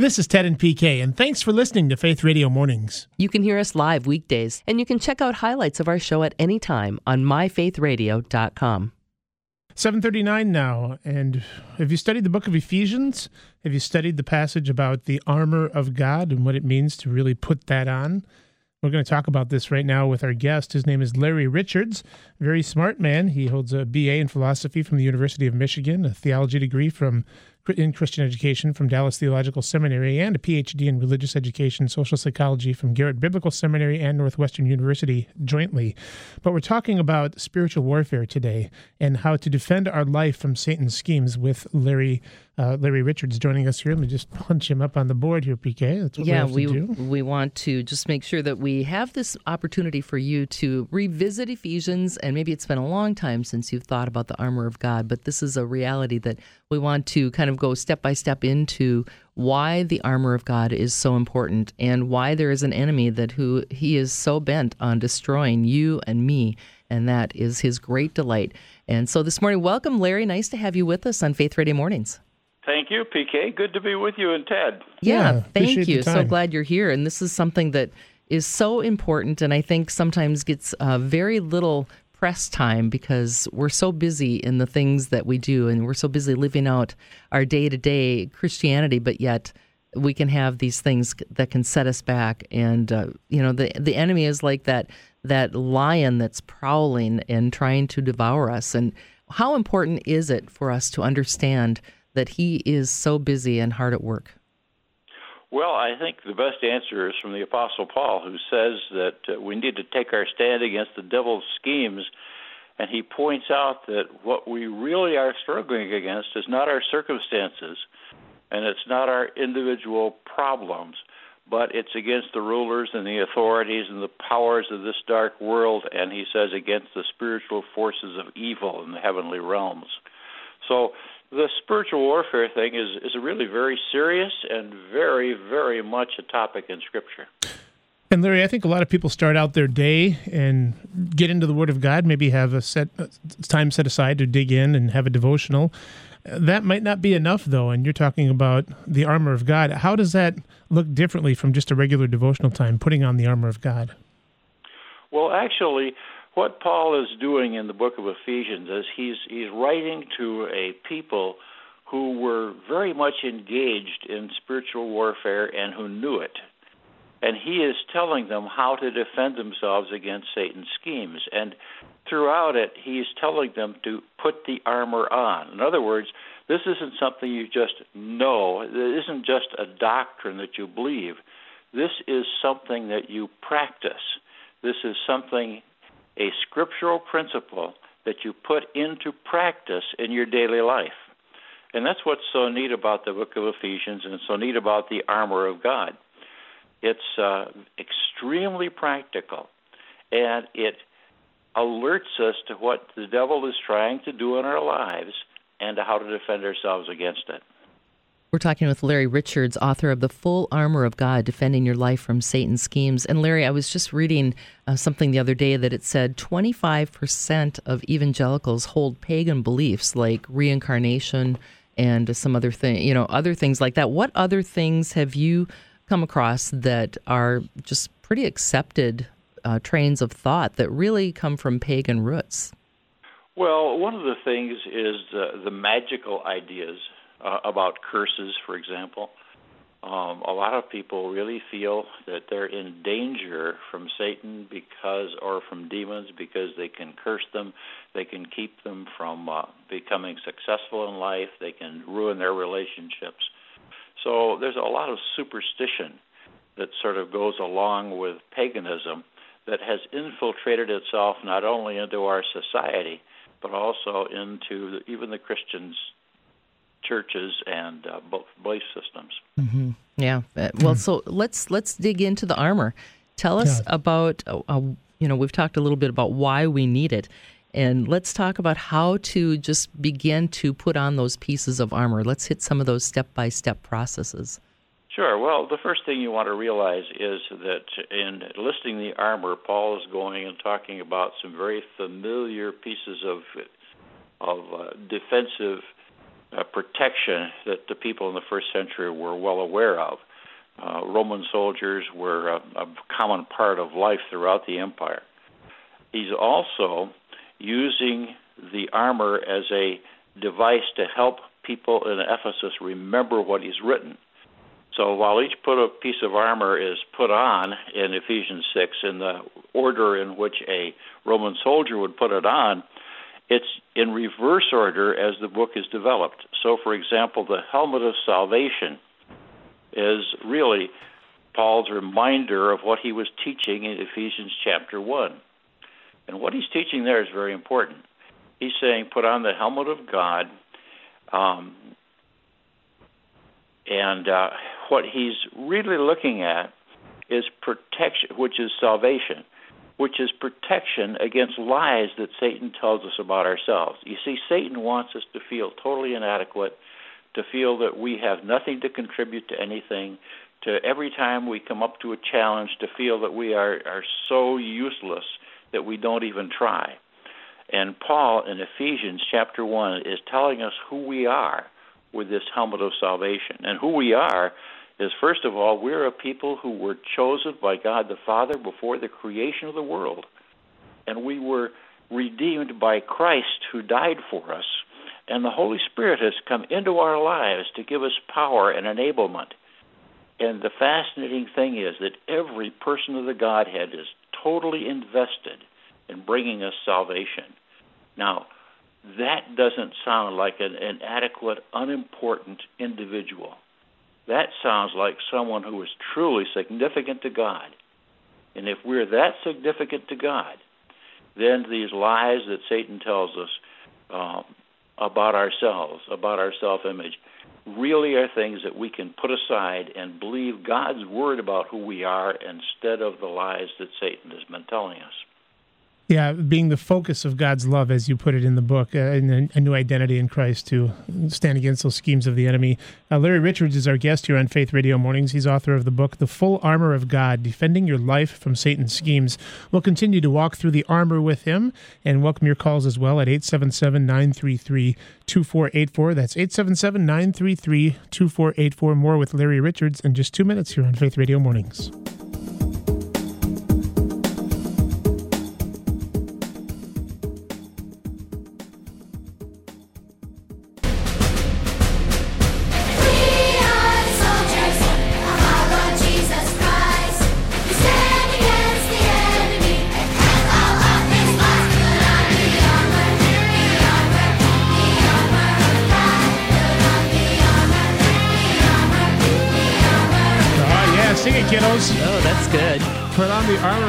This is Ted and PK, and thanks for listening to Faith Radio Mornings. You can hear us live weekdays, and you can check out highlights of our show at any time on myfaithradio.com. 739 now, and have you studied the book of Ephesians? Have you studied the passage about the armor of God and what it means to really put that on? We're going to talk about this right now with our guest. His name is Larry Richards, very smart man. He holds a BA in philosophy from the University of Michigan, a theology degree from in Christian education from Dallas Theological Seminary, and a PhD in religious education, social psychology from Garrett Biblical Seminary and Northwestern University jointly. But we're talking about spiritual warfare today and how to defend our life from Satan's schemes with Larry uh, Larry Richards joining us here. Let me just punch him up on the board here, PK. That's what yeah, we, we, we want to just make sure that we have this opportunity for you to revisit Ephesians, and maybe it's been a long time since you've thought about the armor of God, but this is a reality that we want to kind of go step by step into why the armor of God is so important and why there is an enemy that who he is so bent on destroying you and me and that is his great delight. And so this morning, welcome, Larry. Nice to have you with us on Faith Radio Mornings. Thank you, PK. Good to be with you and Ted. Yeah, yeah thank you. So glad you're here. And this is something that is so important and I think sometimes gets uh, very little press time because we're so busy in the things that we do and we're so busy living out our day to day Christianity, but yet we can have these things that can set us back. And, uh, you know, the, the enemy is like that, that lion that's prowling and trying to devour us. And how important is it for us to understand that he is so busy and hard at work? Well, I think the best answer is from the Apostle Paul, who says that uh, we need to take our stand against the devil's schemes. And he points out that what we really are struggling against is not our circumstances and it's not our individual problems, but it's against the rulers and the authorities and the powers of this dark world. And he says against the spiritual forces of evil in the heavenly realms. So the spiritual warfare thing is is really very serious and very very much a topic in Scripture. And Larry, I think a lot of people start out their day and get into the Word of God. Maybe have a set uh, time set aside to dig in and have a devotional. Uh, that might not be enough, though. And you're talking about the armor of God. How does that look differently from just a regular devotional time, putting on the armor of God? Well, actually, what Paul is doing in the book of Ephesians is he's he's writing to a people who were very much engaged in spiritual warfare and who knew it. And he is telling them how to defend themselves against Satan's schemes. And throughout it, he's telling them to put the armor on. In other words, this isn't something you just know, it isn't just a doctrine that you believe. This is something that you practice. This is something a scriptural principle that you put into practice in your daily life. And that's what's so neat about the book of Ephesians and so neat about the armor of God. It's uh, extremely practical and it alerts us to what the devil is trying to do in our lives and to how to defend ourselves against it. We're talking with Larry Richards, author of The Full Armor of God Defending Your Life from Satan's Schemes. And Larry, I was just reading uh, something the other day that it said 25% of evangelicals hold pagan beliefs like reincarnation and some other thing, you know, other things like that. What other things have you come across that are just pretty accepted uh, trains of thought that really come from pagan roots? Well, one of the things is uh, the magical ideas uh, about curses, for example. Um, a lot of people really feel that they're in danger from Satan because, or from demons, because they can curse them, they can keep them from uh, becoming successful in life, they can ruin their relationships. So there's a lot of superstition that sort of goes along with paganism that has infiltrated itself not only into our society but also into even the Christians churches and uh, both belief systems. Mm-hmm. Yeah. Uh, well, so let's let's dig into the armor. Tell us yeah. about uh, uh, you know we've talked a little bit about why we need it, and let's talk about how to just begin to put on those pieces of armor. Let's hit some of those step by step processes. Sure. Well, the first thing you want to realize is that in listing the armor, Paul is going and talking about some very familiar pieces of of uh, defensive uh, protection that the people in the first century were well aware of. Uh, Roman soldiers were a, a common part of life throughout the empire. He's also using the armor as a device to help people in Ephesus remember what he's written. So while each put a piece of armor is put on in Ephesians 6 in the order in which a Roman soldier would put it on, it's in reverse order as the book is developed. So, for example, the helmet of salvation is really Paul's reminder of what he was teaching in Ephesians chapter 1. And what he's teaching there is very important. He's saying, put on the helmet of God. Um, and uh, what he's really looking at is protection, which is salvation, which is protection against lies that Satan tells us about ourselves. You see, Satan wants us to feel totally inadequate, to feel that we have nothing to contribute to anything, to every time we come up to a challenge, to feel that we are, are so useless that we don't even try. And Paul in Ephesians chapter 1 is telling us who we are with this helmet of salvation. And who we are is, first of all, we're a people who were chosen by God the Father before the creation of the world. And we were redeemed by Christ who died for us. And the Holy Spirit has come into our lives to give us power and enablement. And the fascinating thing is that every person of the Godhead is totally invested in bringing us salvation. Now, that doesn't sound like an inadequate, unimportant individual. That sounds like someone who is truly significant to God. And if we're that significant to God, then these lies that Satan tells us um, about ourselves, about our self image, really are things that we can put aside and believe God's word about who we are instead of the lies that Satan has been telling us. Yeah, being the focus of God's love, as you put it in the book, uh, and a new identity in Christ to stand against those schemes of the enemy. Uh, Larry Richards is our guest here on Faith Radio Mornings. He's author of the book, The Full Armor of God Defending Your Life from Satan's Schemes. We'll continue to walk through the armor with him and welcome your calls as well at 877 933 2484. That's 877 933 2484. More with Larry Richards in just two minutes here on Faith Radio Mornings.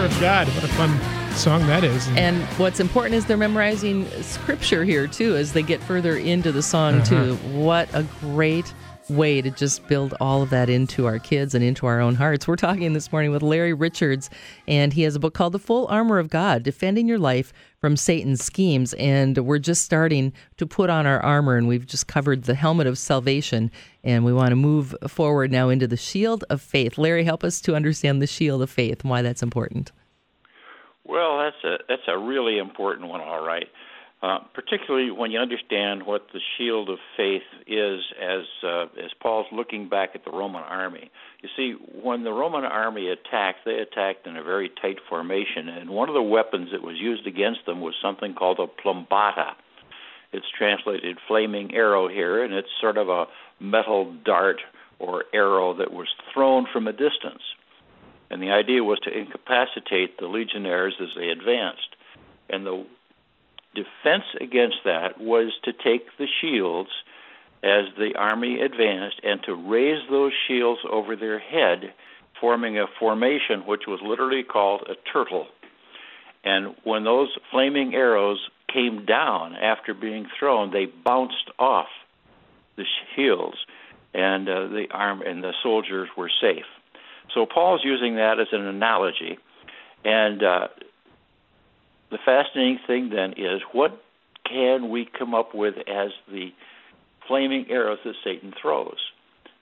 Of God. What a fun song that is. And what's important is they're memorizing scripture here too as they get further into the song uh-huh. too. What a great way to just build all of that into our kids and into our own hearts. We're talking this morning with Larry Richards, and he has a book called The Full Armor of God Defending Your Life from Satan's Schemes. And we're just starting to put on our armor, and we've just covered the helmet of salvation. And we want to move forward now into the shield of faith. Larry, help us to understand the shield of faith and why that's important. Well, that's a that's a really important one, all right. Uh, particularly when you understand what the shield of faith is, as uh, as Paul's looking back at the Roman army. You see, when the Roman army attacked, they attacked in a very tight formation, and one of the weapons that was used against them was something called a plumbata. It's translated flaming arrow here, and it's sort of a metal dart or arrow that was thrown from a distance. And the idea was to incapacitate the legionnaires as they advanced. And the defense against that was to take the shields as the army advanced and to raise those shields over their head, forming a formation which was literally called a turtle. And when those flaming arrows came down after being thrown, they bounced off the shields, and uh, the arm and the soldiers were safe. So Paul's using that as an analogy, and uh, the fascinating thing then is what can we come up with as the flaming arrows that Satan throws?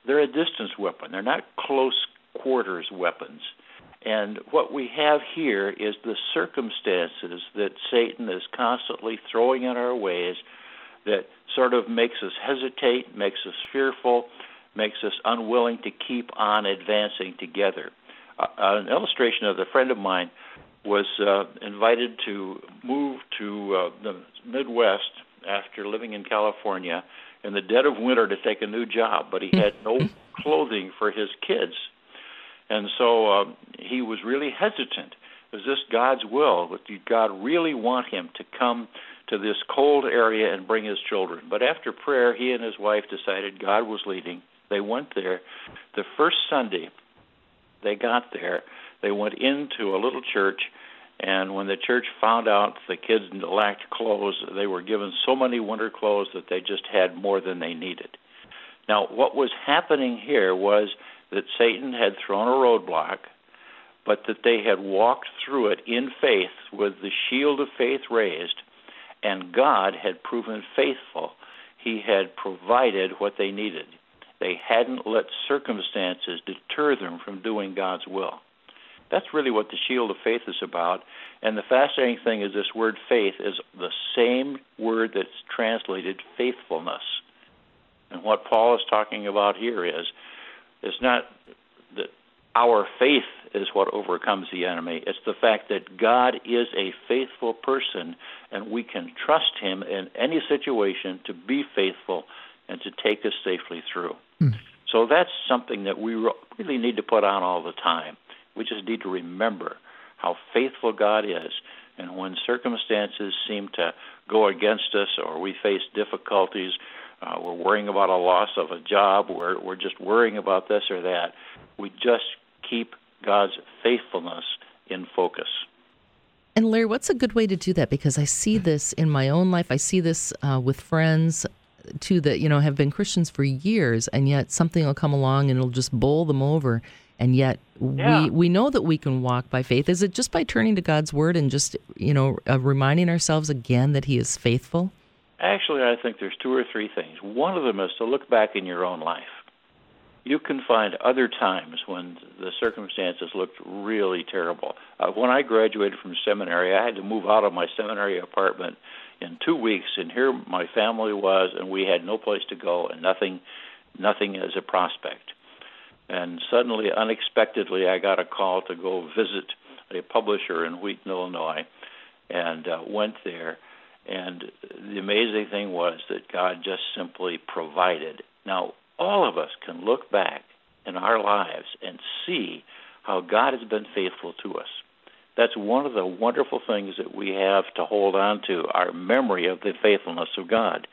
They're a distance weapon. They're not close quarters weapons. And what we have here is the circumstances that Satan is constantly throwing in our ways that sort of makes us hesitate, makes us fearful, makes us unwilling to keep on advancing together. Uh, an illustration of a friend of mine was uh, invited to move to uh, the Midwest after living in California in the dead of winter to take a new job, but he had no clothing for his kids. And so uh, he was really hesitant. Is this God's will? Did God really want him to come to this cold area and bring his children? But after prayer, he and his wife decided God was leading. They went there. The first Sunday they got there, they went into a little church and when the church found out the kids lacked clothes, they were given so many winter clothes that they just had more than they needed. Now, what was happening here was that Satan had thrown a roadblock, but that they had walked through it in faith with the shield of faith raised, and God had proven faithful. He had provided what they needed. They hadn't let circumstances deter them from doing God's will. That's really what the shield of faith is about. And the fascinating thing is this word faith is the same word that's translated faithfulness. And what Paul is talking about here is it's not that our faith is what overcomes the enemy. It's the fact that God is a faithful person and we can trust him in any situation to be faithful and to take us safely through. Mm. So that's something that we really need to put on all the time. We just need to remember how faithful God is. And when circumstances seem to go against us or we face difficulties, uh, we're worrying about a loss of a job, we're, we're just worrying about this or that, we just keep God's faithfulness in focus. And Larry, what's a good way to do that? Because I see this in my own life. I see this uh, with friends too that you know have been Christians for years, and yet something will come along and it'll just bowl them over. And yet yeah. we we know that we can walk by faith. Is it just by turning to god's word and just you know uh, reminding ourselves again that he is faithful? Actually i think there's two or three things. One of them is to look back in your own life you can find other times when the circumstances looked really terrible. Uh, when I graduated from seminary, I had to move out of my seminary apartment in two weeks, and here my family was, and we had no place to go and nothing, nothing as a prospect. And suddenly, unexpectedly, I got a call to go visit a publisher in Wheaton, Illinois, and uh, went there. And the amazing thing was that God just simply provided. Now, all of us can look back in our lives and see how God has been faithful to us. That's one of the wonderful things that we have to hold on to, our memory of the faithfulness of God.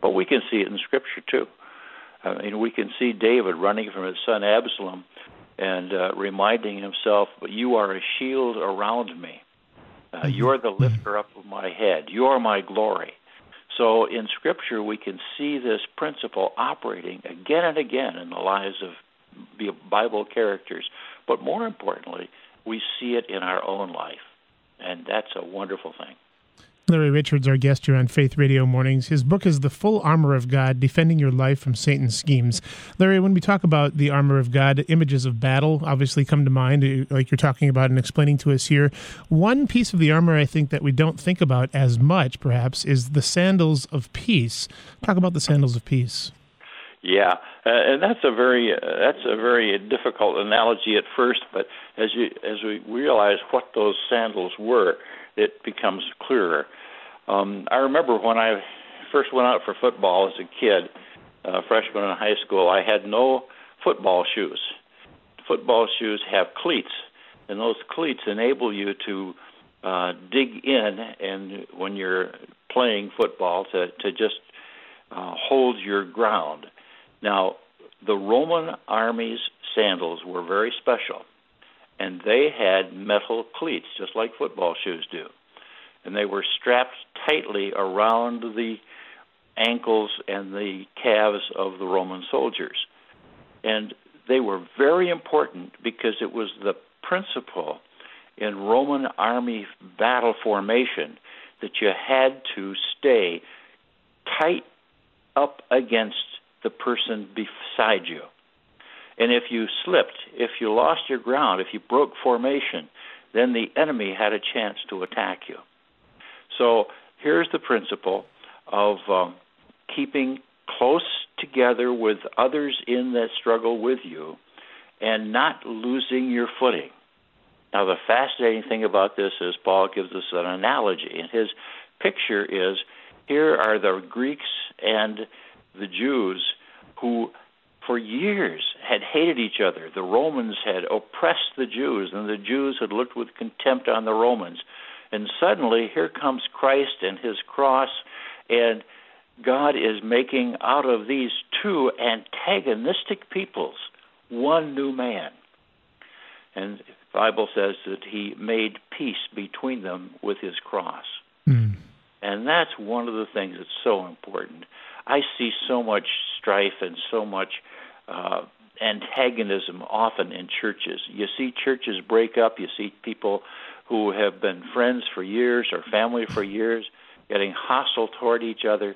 But we can see it in Scripture too. I mean, we can see David running from his son Absalom and uh, reminding himself, "But "You are a shield around me. Uh, mm-hmm. you are the lifter up of my head. You are my glory." So in Scripture, we can see this principle operating again and again in the lives of Bible characters. But more importantly, we see it in our own life, and that's a wonderful thing. Larry Richards, our guest here on Faith Radio Mornings. His book is The Full Armor of God Defending Your Life from Satan's Schemes. Larry, when we talk about the armor of God, images of battle obviously come to mind, uh, like you're talking about and explaining to us here. One piece of the armor I think that we don't think about as much, perhaps, is the sandals of peace. Talk about the sandals of peace. Yeah, uh, and that's a very uh, that's a very difficult analogy at first, but as you as we realize what those sandals were, it becomes clearer. Um, I remember when I first went out for football as a kid, uh, freshman in high school, I had no football shoes. Football shoes have cleats, and those cleats enable you to uh, dig in and when you're playing football to to just uh, hold your ground. Now, the Roman army's sandals were very special, and they had metal cleats, just like football shoes do and they were strapped tightly around the ankles and the calves of the Roman soldiers. And they were very important because it was the principle in Roman army battle formation that you had to stay tight up against the person beside you. And if you slipped, if you lost your ground, if you broke formation, then the enemy had a chance to attack you. So here's the principle of um, keeping close together with others in that struggle with you and not losing your footing. Now, the fascinating thing about this is Paul gives us an analogy, and his picture is here are the Greeks and the Jews who, for years, had hated each other. The Romans had oppressed the Jews, and the Jews had looked with contempt on the Romans. And suddenly, here comes Christ and his cross, and God is making out of these two antagonistic peoples one new man. And the Bible says that he made peace between them with his cross. Mm. And that's one of the things that's so important. I see so much strife and so much uh, antagonism often in churches. You see churches break up, you see people who have been friends for years or family for years getting hostile toward each other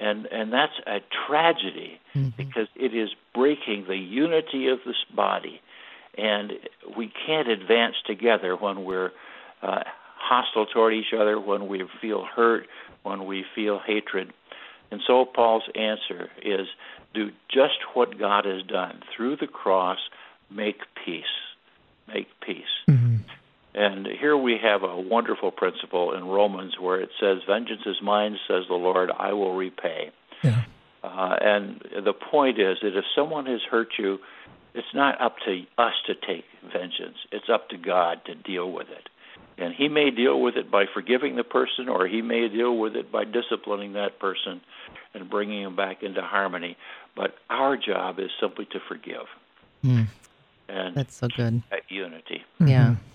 and and that's a tragedy mm-hmm. because it is breaking the unity of this body, and we can't advance together when we're uh, hostile toward each other, when we feel hurt, when we feel hatred. And so Paul's answer is do just what God has done through the cross, make peace. Make peace. Mm-hmm. And here we have a wonderful principle in Romans where it says, Vengeance is mine, says the Lord, I will repay. Yeah. Uh, and the point is that if someone has hurt you, it's not up to us to take vengeance. It's up to God to deal with it. And He may deal with it by forgiving the person, or He may deal with it by disciplining that person and bringing him back into harmony. But our job is simply to forgive. Mm. And That's so good. unity. Yeah. Mm-hmm.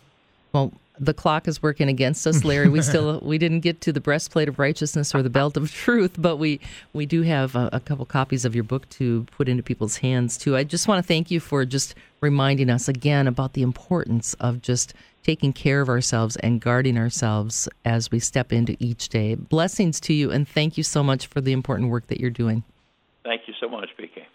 Well, the clock is working against us, Larry. We still we didn't get to the breastplate of righteousness or the belt of truth, but we we do have a, a, couple copies of your book to put into people's hands too. I just want to thank you for just reminding us again about the importance of just taking care of ourselves and guarding ourselves as we step into each day. Blessings to you, and thank you so much for the important work that you're doing. Thank you so much, PK.